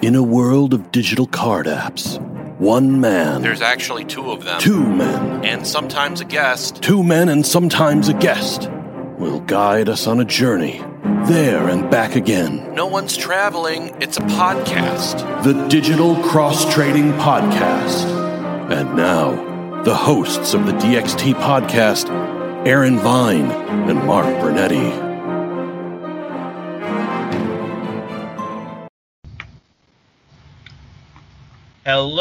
In a world of digital card apps, one man, There's actually two of them. two men, And sometimes a guest. two men and sometimes a guest will guide us on a journey there and back again. No one's traveling. It's a podcast. The Digital Cross Trading Podcast. And now, the hosts of the DXT Podcast, Aaron Vine and Mark Bernetti. Hello,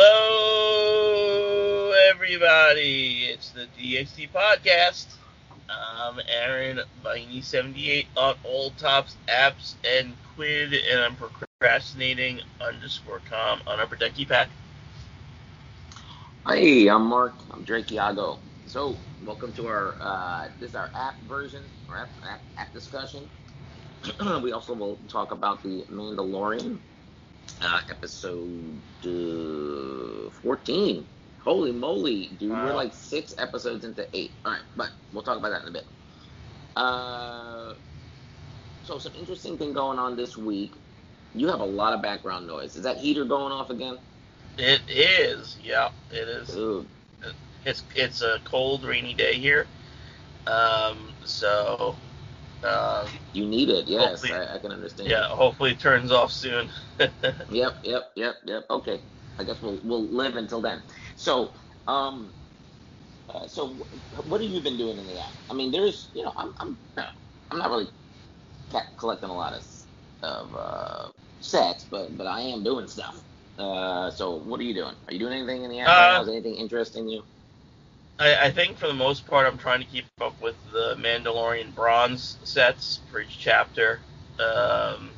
everybody. It's the DXT podcast. I'm Aaron Viney78 on all Topps, apps, and Quidd, and I'm procrastinating underscore com on our Deck Pack. Hey, I'm Mark. I'm Drake Iago. So, welcome to our uh, this is our app version, our app, app, app discussion. we also will talk about the Mandalorian uh, episode uh, 14. Holy moly, dude! We're like six episodes into eight. All right, but we'll talk about that in a bit. Uh, so some interesting thing going on this week. You have a lot of background noise. Is that heater going off again? It is, yeah, it is. Dude, It's it's a cold, rainy day here, um, so um, you need it. Yes, I, I can understand. yeah. Hopefully, it turns off soon. Yep, yep, yep, yep. Okay, I guess we'll we'll live until then. So, um, uh, so what have you been doing in the app? I mean, there's, you know, I'm I'm I'm not really collecting a lot of of uh, sets, but but I am doing stuff. Uh, so what are you doing? Are you doing anything in the app Uh? Is anything interesting you? I, I think for the most part, I'm trying to keep up with the Mandalorian bronze sets for each chapter. Um,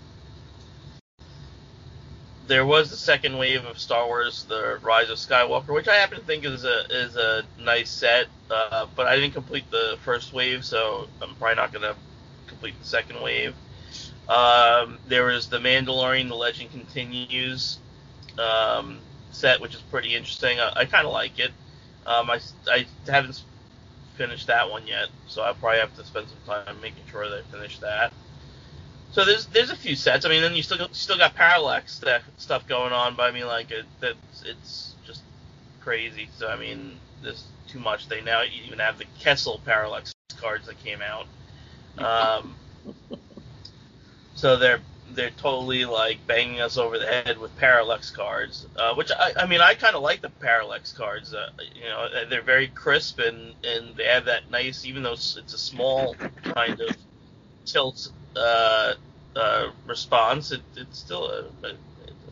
there was the second wave of Star Wars: The Rise of Skywalker, which I happen to think is a is a nice set, uh, but I didn't complete the first wave, so I'm probably not gonna complete the second wave. Um, there was the Mandalorian: The Legend Continues um, set, which is pretty interesting. I, I kind of like it. Um, I, I haven't finished that one yet, so I probably have to spend some time making sure that I finish that. So there's there's a few sets. I mean, then you still got, still got parallax stuff stuff going on, but I mean, like it, that's it's just crazy. So I mean, there's too much. They now even have the Kessel parallax cards that came out. Um, so they're they're totally like banging us over the head with parallax cards, uh, which I, I mean I kind of like the parallax cards. Uh, you know, they're very crisp and and they have that nice, even though it's a small kind of tilt uh, uh, response. It, it's still a, a,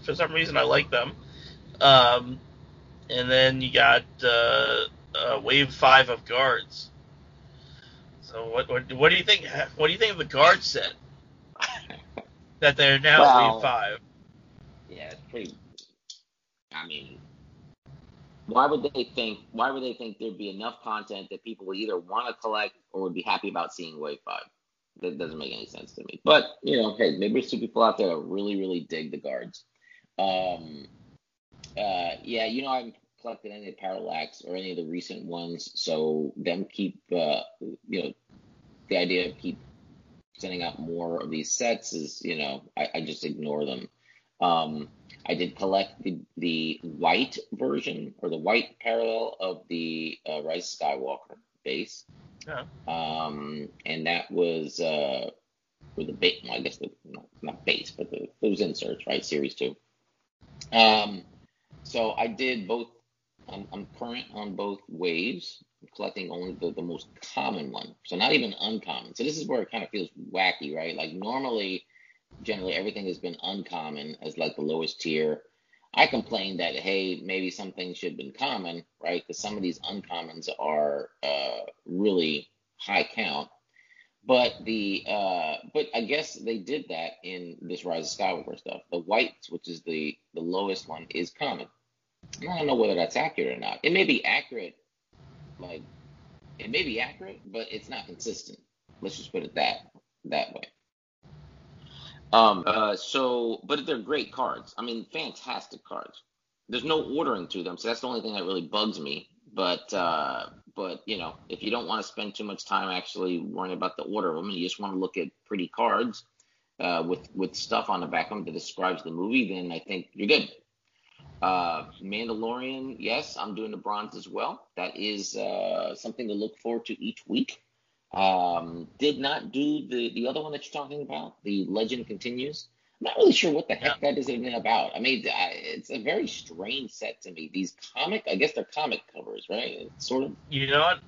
for some reason I like them. Um, and then you got uh, uh, wave five of guards. So what, what what do you think? What do you think of the guard set? That they're now Well, wave five. Yeah, it's pretty. I mean, why would they think? Why would they think there'd be enough content that people would either want to collect or would be happy about seeing Wave Five? That doesn't make any sense to me. But you know, hey, maybe there's some people out there that really, really dig the guards. Um, uh, yeah, you know, I haven't collected any of the Parallax or any of the recent ones, so them keep, uh, you know, the idea of keep sending out more of these sets is, you know, I, I just ignore them. Um, I did collect the the white version or the white parallel of the uh, Rise Skywalker base, Yeah. um, and that was uh, for the base. Well, I guess the not, not base, but the those inserts, right? Series two. Um, so I did both. I'm, I'm current on both waves. Collecting only the, the most common one, so not even uncommon. So this is where it kind of feels wacky, right? Like normally generally everything has been uncommon as like the lowest tier. I complained that hey, maybe something should have been common, right? Because some of these uncommons are uh, really high count. But the uh, but I guess they did that in this Rise of Skywalker stuff. The whites, which is the the lowest one, is common. I don't know whether that's accurate or not. It may be accurate, like it may be accurate, but it's not consistent. Let's just put it that that way. Um, uh, so, but they're great cards. I mean, fantastic cards. There's no ordering to them, so that's the only thing that really bugs me. But, uh, but you know, if you don't want to spend too much time actually worrying about the order of them, and you just want to look at pretty cards, uh, with with stuff on the back of them that describes the movie, then I think you're good. Uh, Mandalorian, yes, I'm doing the bronze as well. That is uh, something to look forward to each week. Um, did not do the the other one that you're talking about. The Legend Continues. I'm not really sure what the heck that is even about. I mean, I, it's a very strange set to me. These comic, I guess they're comic covers, right? It's sort of. You know what?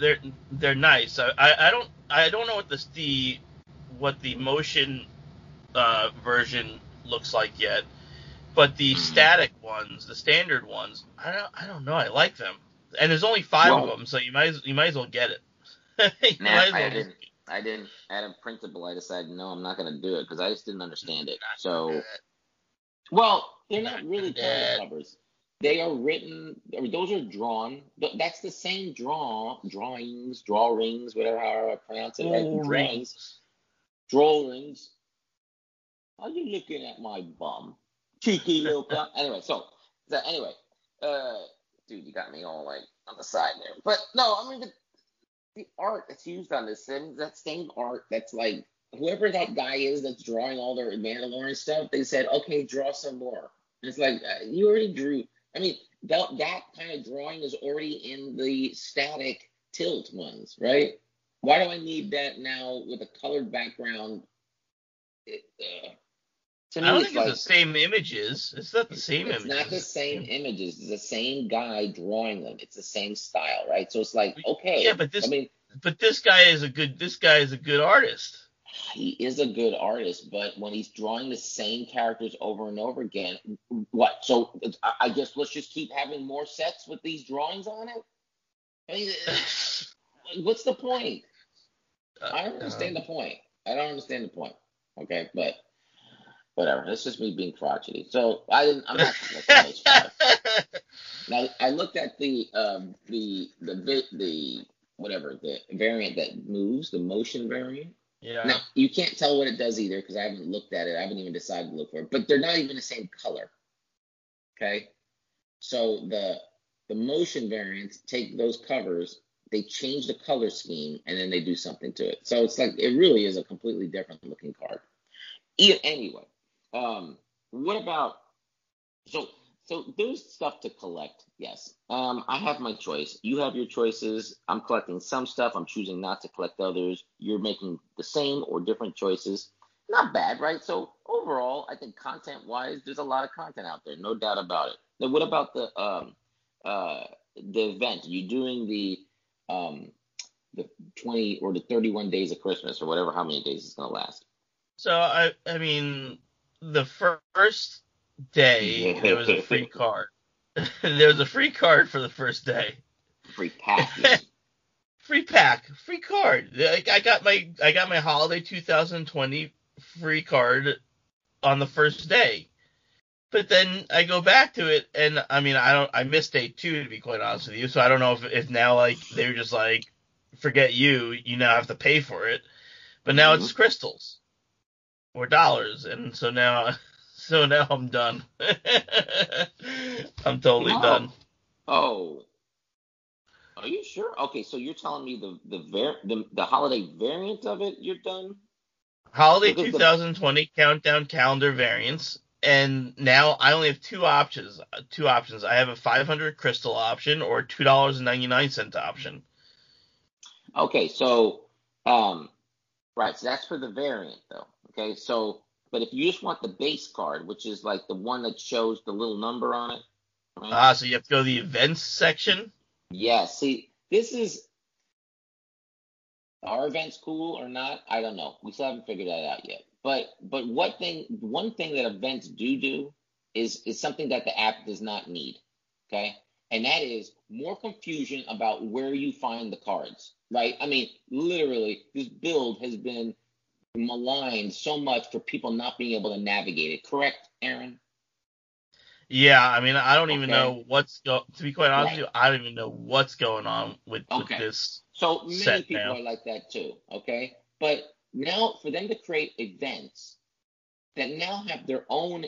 They're they're, nice. I, I don't I don't know what the the what the motion uh, version looks like yet, but the static ones, the standard ones, I don't I don't know. I like them, and there's only five Well- of them, so you might as- you might as well get it. Nah, as I didn't. I didn't. At a printable, I decided no, I'm not going to do it because I just didn't understand it. So, well, they're not really comic covers. They are written. Or those are drawn. That's the same draw drawings, drawings, whatever how I pronounce it. Right? Drawings, rings. drawings. Are you looking at my bum, cheeky little? Anyway, so, so anyway, uh, dude, you got me all like on the side there. But no, I mean the, the art that's used on this, and that same art that's like whoever that guy is that's drawing all their Mandalorian stuff. They said, okay, draw some more. And it's like uh, you already drew. I mean, that that kind of drawing is already in the static tilt ones, right? Why do I need that now with a colored background? It, uh, to me, I don't it's think like it's the same images. It's not the same it's images. not the same images. It's the same guy drawing them. It's the same style, right? So it's like, okay. Yeah, but this I mean, but this guy is a good this guy is a good artist. he is a good artist, but when he's drawing the same characters over and over again, what? So I- I guess let's just keep having more sets with these drawings on it. I mean, what's the point? Uh, I don't understand the point. I don't understand the point. Okay, but whatever. That's just me being crotchety. So I didn't. I'm not at. Now I looked at the um the the the whatever the variant that moves, the motion variant. yeah. Now you can't tell what it does either because I haven't looked at it. I haven't even decided to look for it. But they're not even the same color. Okay, so the the motion variants take those covers, they change the color scheme, and then they do something to it. So it's like it really is a completely different looking card. E- Anyway, um, what about so so there's stuff to collect. Yes, um, I have my choice. You have your choices. I'm collecting some stuff. I'm choosing not to collect others. You're making the same or different choices. Not bad, right? So overall, I think content-wise, there's a lot of content out there, no doubt about it. Now, what about the um, uh, the event? You're you doing the um, the 20 or the 31 days of Christmas or whatever, how many days it's gonna last? So I I mean the first day there was a free card. there was a free card for the first day. Free pack. Free pack, free card. Like, I got my I got my holiday 2020 free card on the first day. But then I go back to it and I mean I don't I missed day 2 to be quite honest with you. So I don't know if if now like they were just like forget you, you now have to pay for it. But now mm-hmm. it's crystals or dollars and so now so now I'm done. I'm totally No. done. Oh. Are you sure? Okay, so you're telling me the the var- the, the holiday variant of it you're done? Holiday Because the- 2020 countdown calendar variants, and now I only have two options. Two options. I have a 500 crystal option or two dollars and ninety nine cent option. Okay, so um right, so that's for the variant though. Okay, so but if you just want the base card, which is like the one that shows the little number on it, right? Ah, so you have to go to the events section. Yeah, see, this is are events cool or not? I don't know. We still haven't figured that out yet. But but what thing one thing that events do do is is something that the app does not need. Okay? And that is more confusion about where you find the cards. Right? I mean, literally, this build has been maligned so much for people not being able to navigate it. Correct, Aaron? Yeah, I mean I don't even Okay. know what's go. To be quite honest Right. with you, I don't even know what's going on with, Okay. with this. So many people now. are like that too, okay? But now for them to create events that now have their own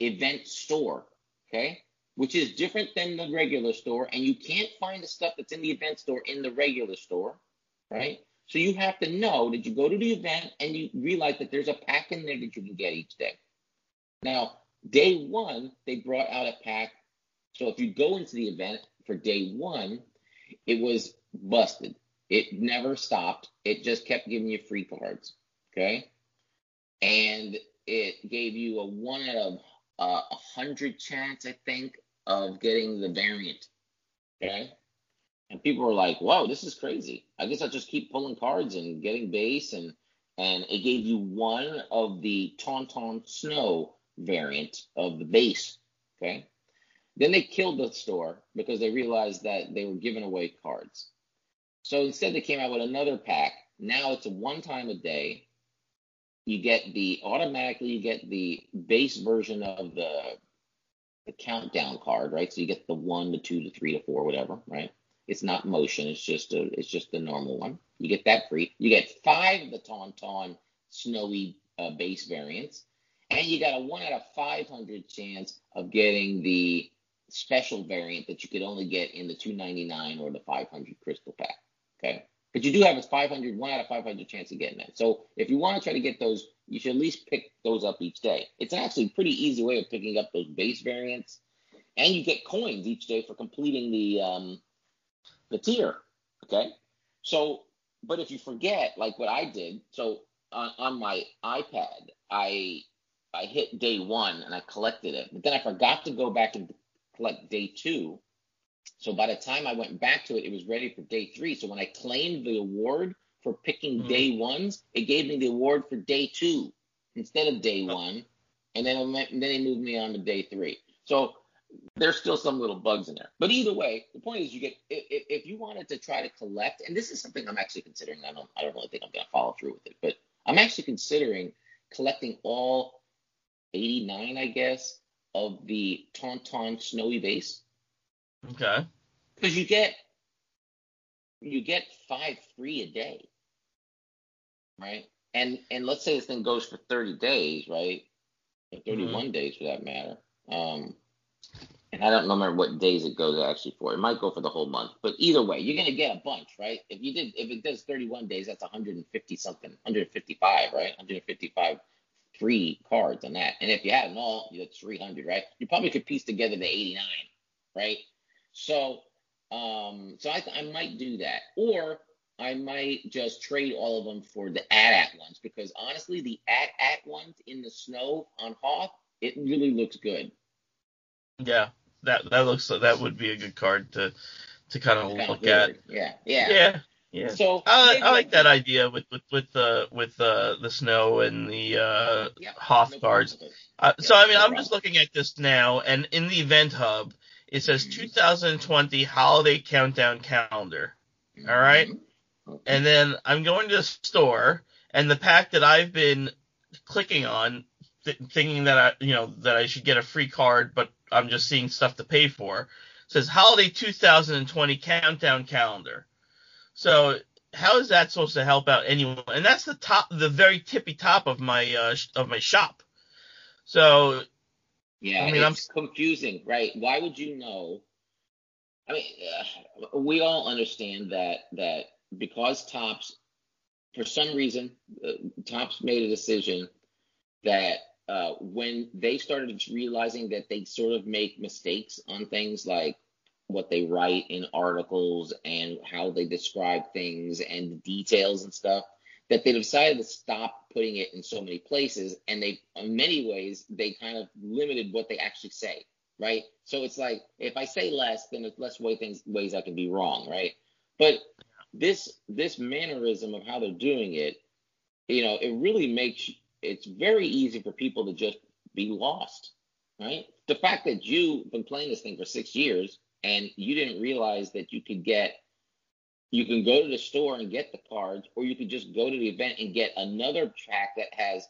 event store, okay? Which is different than the regular store, and you can't find the stuff that's in the event store in the regular store, right? So you have to know that you go to the event and you realize that there's a pack in there that you can get each day. Now, day one, they brought out a pack. So if you go into the event for day one, it was busted. It never stopped. It just kept giving you free cards. Okay. And it gave you a one out of uh, a uh, hundred chance, I think, of getting the variant. Okay. And people were like, "Whoa, this is crazy." I guess I'll just keep pulling cards and getting base, and and it gave you one of the Tauntaun Snow variant of the base. Okay. Then they killed the store because they realized that they were giving away cards. So instead, they came out with another pack. Now it's one time a day. You get the automatically you get the base version of the the countdown card, right? So you get the one, the two, the three, the four, whatever, right? It's not motion. It's just a it's just the normal one. You get that free. You get five of the Tauntaun snowy uh, base variants, and you got a one out of five hundred chance of getting the special variant that you could only get in the 299 or the 500 crystal pack. Okay, but you do have a 500 one out of 500 chance of getting that. So if you want to try to get those, you should at least pick those up each day. It's actually a pretty easy way of picking up those base variants, and you get coins each day for completing the um, the tier. Okay. So, but if you forget, like what I did, so on, on my iPad, I I hit day one and I collected it, but then I forgot to go back and collect day two. So by the time I went back to it, it was ready for day three. So when I claimed the award for picking mm-hmm. day ones, it gave me the award for day two instead of day oh. one, and then it, and then they moved me on to day three. So there's still some little bugs in there. But either way, the point is you get if, if you wanted to try to collect, and this is something I'm actually considering. I don't I don't really think I'm going to follow through with it, but I'm actually considering collecting all 89, I guess, of the Tauntaun Snowy base. Okay. Because you get you get five free a day, right? And and let's say this thing goes for 30 days, right? Or 31 mm-hmm. days for that matter. Um, and I don't remember what days it goes actually for. It might go for the whole month, but either way, you're gonna get a bunch, right? If you did, if it does 31 days, that's 150 something, 155, right? 155 free cards on that. And if you had them all, that's 300, right? You probably could piece together the 89, right? So, um, so I, I might do that, or I might just trade all of them for the AT-AT ones because honestly, the AT-AT ones in the snow on Hoth, it really looks good. Yeah, that that looks that would be a good card to to kind of look at. Yeah, yeah, yeah, yeah. So I, I like that idea with with with the with the the snow and the uh, yeah, Hoth no cards. Uh, yeah, so I mean, no I'm just looking at this now, and in the event hub, it says mm-hmm. 2020 holiday countdown calendar. Mm-hmm. All right, okay. and then I'm going to the store, and the pack that I've been clicking on, th- thinking that I you know that I should get a free card, but I'm just seeing stuff to pay for. It says holiday 2020 countdown calendar. So how is that supposed to help out anyone? And that's the top, the very tippy top of my uh, of my shop. So yeah, I mean, it's I'm confusing, right? Why would you know? I mean, uh, we all understand that that because Topps, for some reason, uh, Topps made a decision that uh, when they started realizing that they sort of make mistakes on things like what they write in articles and how they describe things and the details and stuff, that they decided to stop putting it in so many places. And they, in many ways, they kind of limited what they actually say, right? So it's like if I say less, then there's less way things ways I can be wrong, right? But this this mannerism of how they're doing it, you know, it really makes it's very easy for people to just be lost, right? The fact that you've been playing this thing for six years and you didn't realize that you could get, you can go to the store and get the cards, or you could just go to the event and get another pack that has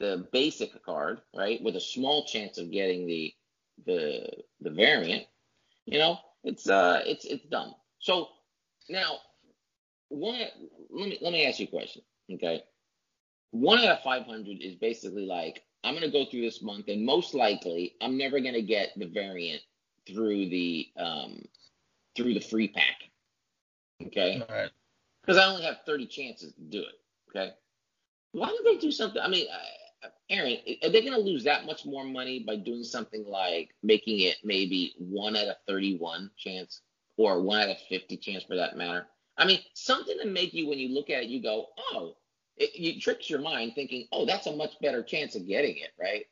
the basic card, right, with a small chance of getting the the the variant. You know, it's uh, it's it's dumb. So now, what? let me let me ask you a question, okay? One out of 500 is basically like I'm going to go through this month, and most likely I'm never going to get the variant through the um through the free pack. Okay. because I only have 30 chances to do it. Okay. Why don't they do something? I mean, Aaron, are they going to lose that much more money by doing something like making it maybe one out of 31 chance or one out of 50 chance for that matter? I mean, something to make you, when you look at it, you go, oh, it, you tricks your mind thinking, oh, that's a much better chance of getting it, right?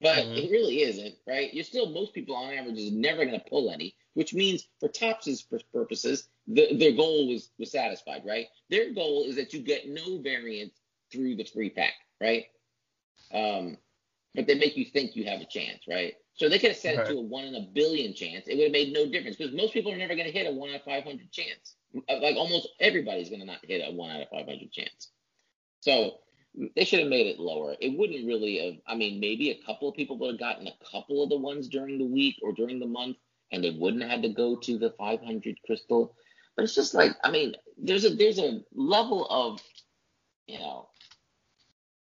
But mm-hmm. it really isn't, right? You're still, most people on average is never going to pull any, which means for Topps' purposes, the, their goal was, was satisfied, right? Their goal is that you get no variance through the free pack, right? Um, but they make you think you have a chance, right? So they could have set right. it to a one in a billion chance. It would have made no difference because most people are never going to hit a one out of 500 chance. Uh, like almost everybody's going to not hit a one out of 500 chance. So they should have made it lower. It wouldn't really have. I mean, maybe a couple of people would have gotten a couple of the ones during the week or during the month, and they wouldn't have had to go to the 500 crystal. But it's just like, I mean, there's a there's a level of, you know,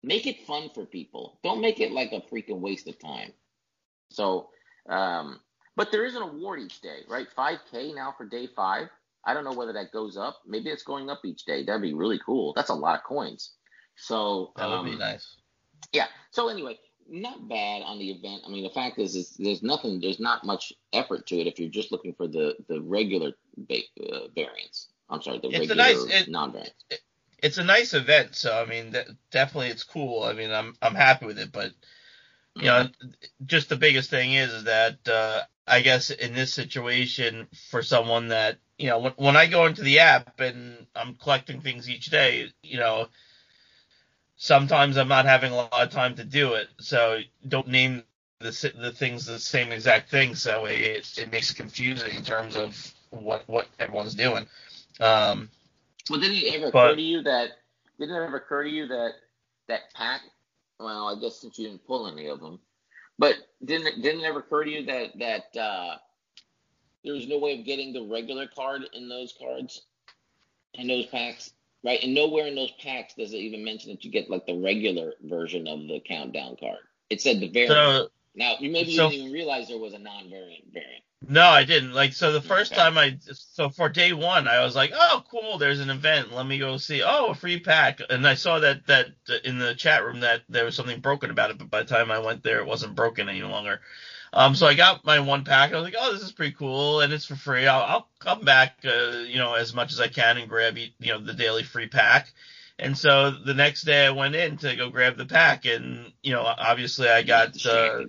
make it fun for people. Don't make it like a freaking waste of time. So, um, but there is an award each day, right? 5K now for day five. I don't know whether that goes up. Maybe it's going up each day. That'd be really cool. That's a lot of coins. So that would um, be nice. Yeah. So anyway, not bad on the event. I mean, the fact is, is there's nothing, there's not much effort to it if you're just looking for the the regular ba- uh, variants. I'm sorry, the it's regular nice, it, non-variants. It, it's a nice event, so I mean, definitely it's cool. I mean, I'm I'm happy with it, but you know, just the biggest thing is, is that uh, I guess in this situation for someone that you know when, when I go into the app and I'm collecting things each day, you know, sometimes I'm not having a lot of time to do it, so don't name the the things the same exact thing, so it it makes it confusing in terms of what what everyone's doing. Um, well, didn't it ever but, occur to you that didn't it ever occur to you that that pack? Well, I guess since you didn't pull any of them, but didn't it, didn't it ever occur to you that that uh, there was no way of getting the regular card in those cards, in those packs, right? And nowhere in those packs does it even mention that you get like the regular version of the countdown card. It said the variant. So, now, you maybe so, didn't even realize there was a non-variant variant. No, I didn't. Like so the first okay. time I so for day one I was like, "Oh, cool, there's an event. Let me go see. Oh, a free pack." And I saw that that in the chat room that there was something broken about it, but by the time I went there it wasn't broken any longer. Um so I got my one pack. I was like, "Oh, this is pretty cool and it's for free. I'll, I'll come back uh, you know, as much as I can and grab you know, the daily free pack." And so the next day I went in to go grab the pack and, you know, obviously I got uh,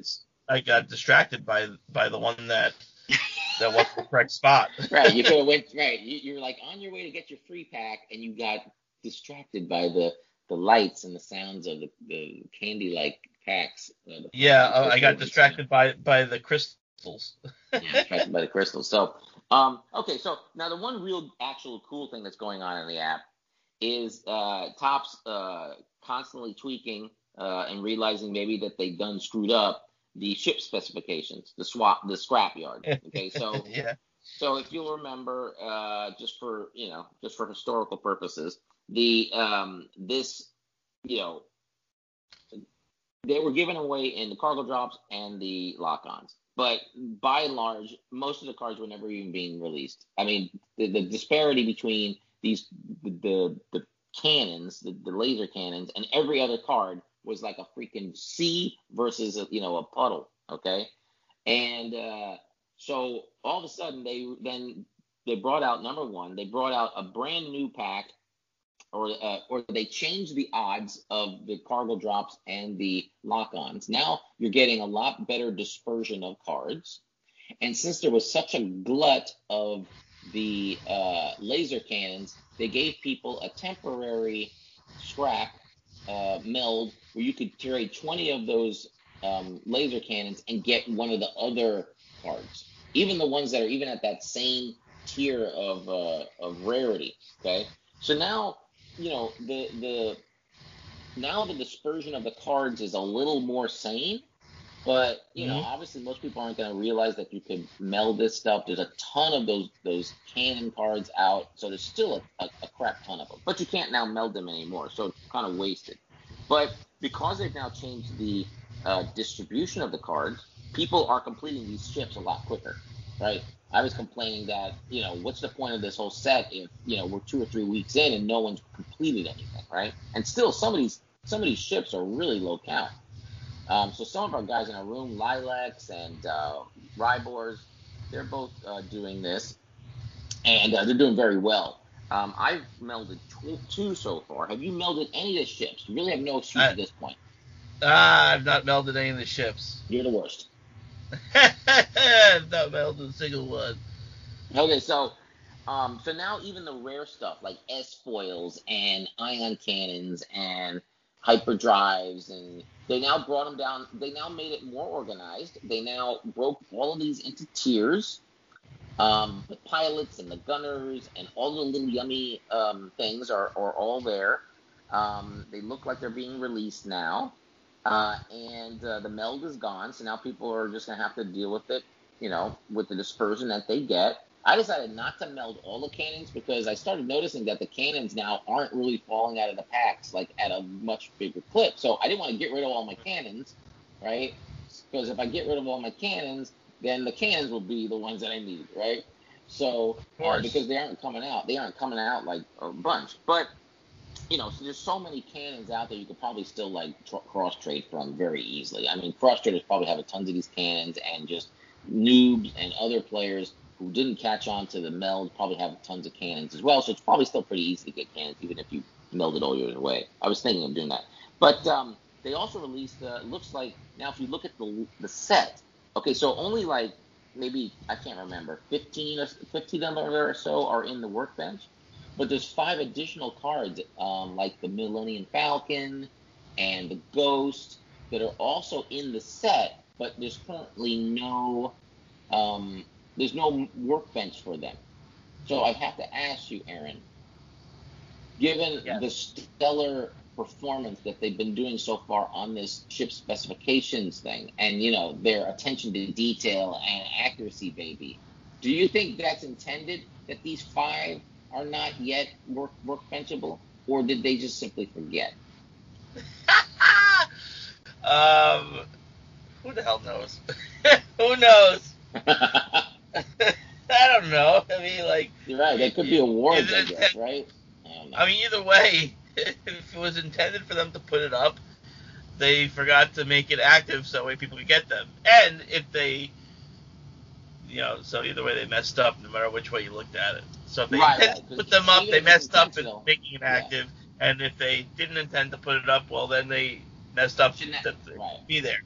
I got distracted by by the one that that was the correct spot. right, you could have went right. You, you're like on your way to get your free pack, and you got distracted by the the lights and the sounds of the, the candy like packs. Uh, yeah, uh, I got distracted by by the crystals. yeah, distracted by the crystals. So, um, okay, so now the one real actual cool thing that's going on in the app is uh, Topps uh, constantly tweaking uh, and realizing maybe that they done screwed up the ship specifications, the swap, the scrap yard. Okay, so yeah. So if you'll remember, uh, just for you know, just for historical purposes, the um, this you know they were given away in the cargo drops and the lock-ons. But by and large, most of the cards were never even being released. I mean, the, the disparity between these the the, the cannons, the, the laser cannons, and every other card was like a freaking sea versus a, you know a puddle. Okay, and uh, so all of a sudden they then they brought out number one. They brought out a brand new pack, or uh, or they change the odds of the cargo drops and the lock-ons. Now you're getting a lot better dispersion of cards, and since there was such a glut of the uh, laser cannons, they gave people a temporary scrap uh, meld where you could trade 20 of those um, laser cannons and get one of the other cards, even the ones that are even at that same tier of uh, of rarity. Okay, so now you know the the now the dispersion of the cards is a little more sane. But you mm-hmm. know, obviously, most people aren't going to realize that you could meld this stuff. There's a ton of those those cannon cards out, so there's still a, a, a crap ton of them. But you can't now meld them anymore, so it's kind of wasted. But because they've now changed the uh, distribution of the cards, people are completing these ships a lot quicker. right? I was complaining that you know what's the point of this whole set if you know we're two or three weeks in and no one's completed anything, right? And still, some of these some of these ships are really low count. Um, so some of our guys in our room, Lilacs and uh, Rybors, they're both uh, doing this, and uh, they're doing very well. Um, I've melded two so far. Have you melded any of the ships? You really have no excuse I, at this point. Ah, I've not melded any of the ships. You're the worst. Not a single one. Okay, so um, so now even the rare stuff like S foils and ion cannons and hyperdrives and they now brought them down. They now made it more organized. They now broke all of these into tiers. Um, the pilots and the gunners and all the little yummy um, things are, are all there. Um, they look like they're being released now. Uh, and uh, the meld is gone, so now people are just going to have to deal with it, you know, with the dispersion that they get. I decided not to meld all the cannons because I started noticing that the cannons now aren't really falling out of the packs like at a much bigger clip. So I didn't want to get rid of all my cannons, right? Because if I get rid of all my cannons, then the cannons will be the ones that I need, right? So uh, because they aren't coming out, they aren't coming out like a bunch. But you know, so there's so many cannons out there you could probably still like tr- cross trade from very easily. I mean, cross traders probably have a tons of these cannons, and just noobs and other players who didn't catch on to the meld probably have tons of cannons as well. So it's probably still pretty easy to get cannons, even if you melded all yours away. I was thinking of doing that, but um, they also released. Uh, looks like now if you look at the the set, okay, so only like maybe I can't remember 15 or 15 of them or so are in the workbench, but there's five additional cards um, like the Millennium Falcon and the Ghost that are also in the set, but there's currently no um, there's no workbench for them. So I have to ask you, Aaron, given yes. the stellar performance that they've been doing so far on this ship specifications thing, and you know their attention to detail and accuracy, baby, do you think that's intended that these five are not yet work workbenchable, or did they just simply forget? um, who the hell knows? who knows? I don't know. I mean, like you're right. They could be awards, I guess, right? I, I mean, either way, if it was intended for them to put it up, they forgot to make it active so that way people could get them. And if they, you know, so either way they messed up, no matter which way you looked at it. So if they right, intended right. to put them up, they messed up in making it Yeah. active. And if they didn't intend to put it up, well, then they messed up Shouldn't to have- right. be there.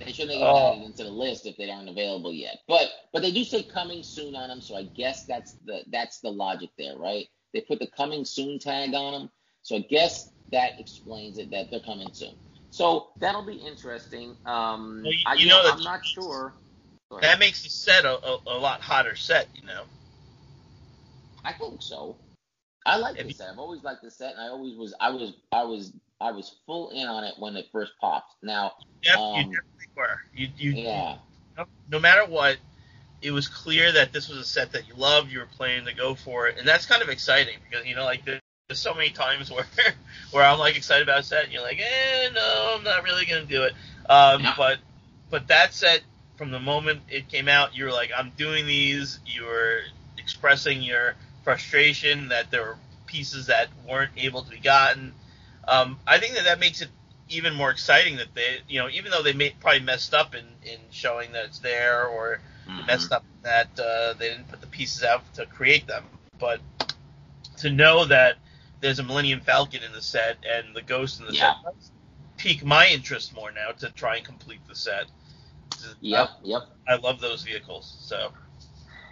They shouldn't have Oh. added into the list if they aren't available yet. But but they do say coming soon on them, so I guess that's the that's the logic there, right? They put the coming soon tag on them, so I guess that explains it that they're coming soon. So that'll be interesting. Um, Well, you- I, you know, know I'm not sure. That makes the set a, a, a lot hotter set, you know. I think so. I like this set. I've always liked this set, and I always was. I was. I was. I was full in on it when it first popped. Now, Yep, Um, you definitely were. You, you, yeah, no, no matter what, it was clear that this was a set that you loved. You were planning to go for it, and that's kind of exciting because you know, like there's so many times where where I'm like excited about a set, and you're like, eh, no, I'm not really gonna do it. Um, Yeah. But but that set, from the moment it came out, you were like, I'm doing these. You were expressing your frustration that there were pieces that weren't able to be gotten. Um, I think that that makes it even more exciting that they, you know, even though they may, probably messed up in, in showing that it's there or Mhm. messed up that uh, they didn't put the pieces out to create them, but to know that there's a Millennium Falcon in the set and the Ghost in the Yeah. set pique my interest more now to try and complete the set. Yep. Yep. I love those vehicles. So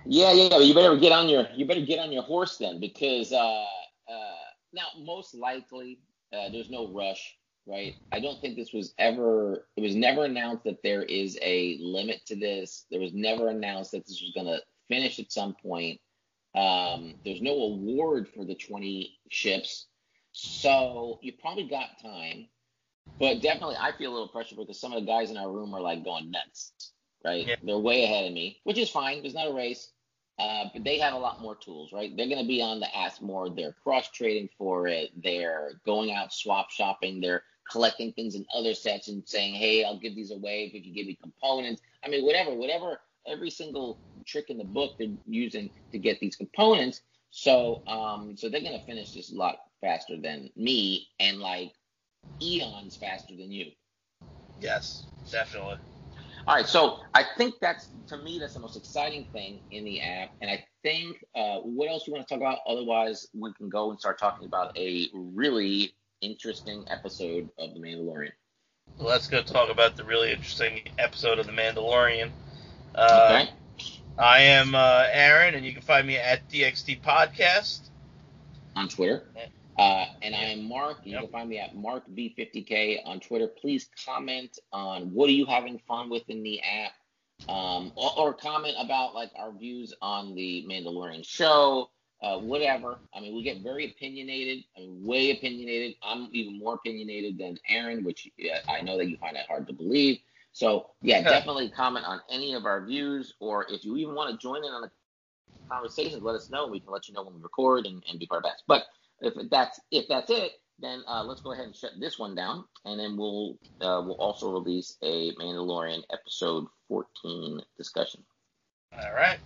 Yeah, yeah, but you better get on your you better get on your horse then because uh, uh, now most likely uh, there's no rush, right? I don't think this was ever it was never announced that there is a limit to this. There was never announced that this was going to finish at some point. Um, there's no award for the 20 ships, so you probably got time. But definitely, I feel a little pressure because some of the guys in our room are like going nuts, right? Yeah. They're way ahead of me, which is fine. There's not a race. Uh, but they have a lot more tools, right? They're going to be on the ask more. They're cross trading for it. They're going out swap shopping. They're collecting things in other sets and saying, "Hey, I'll give these away if you give me components." I mean, whatever, whatever. Every single trick in the book they're using to get these components. So, um, so they're gonna finish this a lot faster than me, and like eons faster than you. Yes, definitely. All right, so I think that's to me that's the most exciting thing in the app, and I think uh, what else you want to talk about? Otherwise, we can go and start talking about a really interesting episode of The Mandalorian. Let's go talk about the really interesting episode of The Mandalorian. Uh, Okay. I am uh, Aaron, and you can find me at DXT Podcast. on Twitter. Uh, and I am Mark. You Yep. can find me at MarkB50K on Twitter. Please comment on what are you having fun with in the app, um, or, or comment about like our views on the Mandalorian show, uh, whatever. I mean, we get very opinionated. I mean, way opinionated. I'm even more opinionated than Aaron, which uh, I know that you find that hard to believe. So yeah, Yeah. definitely comment on any of our views, or if you even want to join in on the conversations, let us know. We can let you know when we record and, and be part of that. But if that's if that's it, then uh, let's go ahead and shut this one down, and then we'll uh, we'll also release a Mandalorian episode 14 discussion. All right.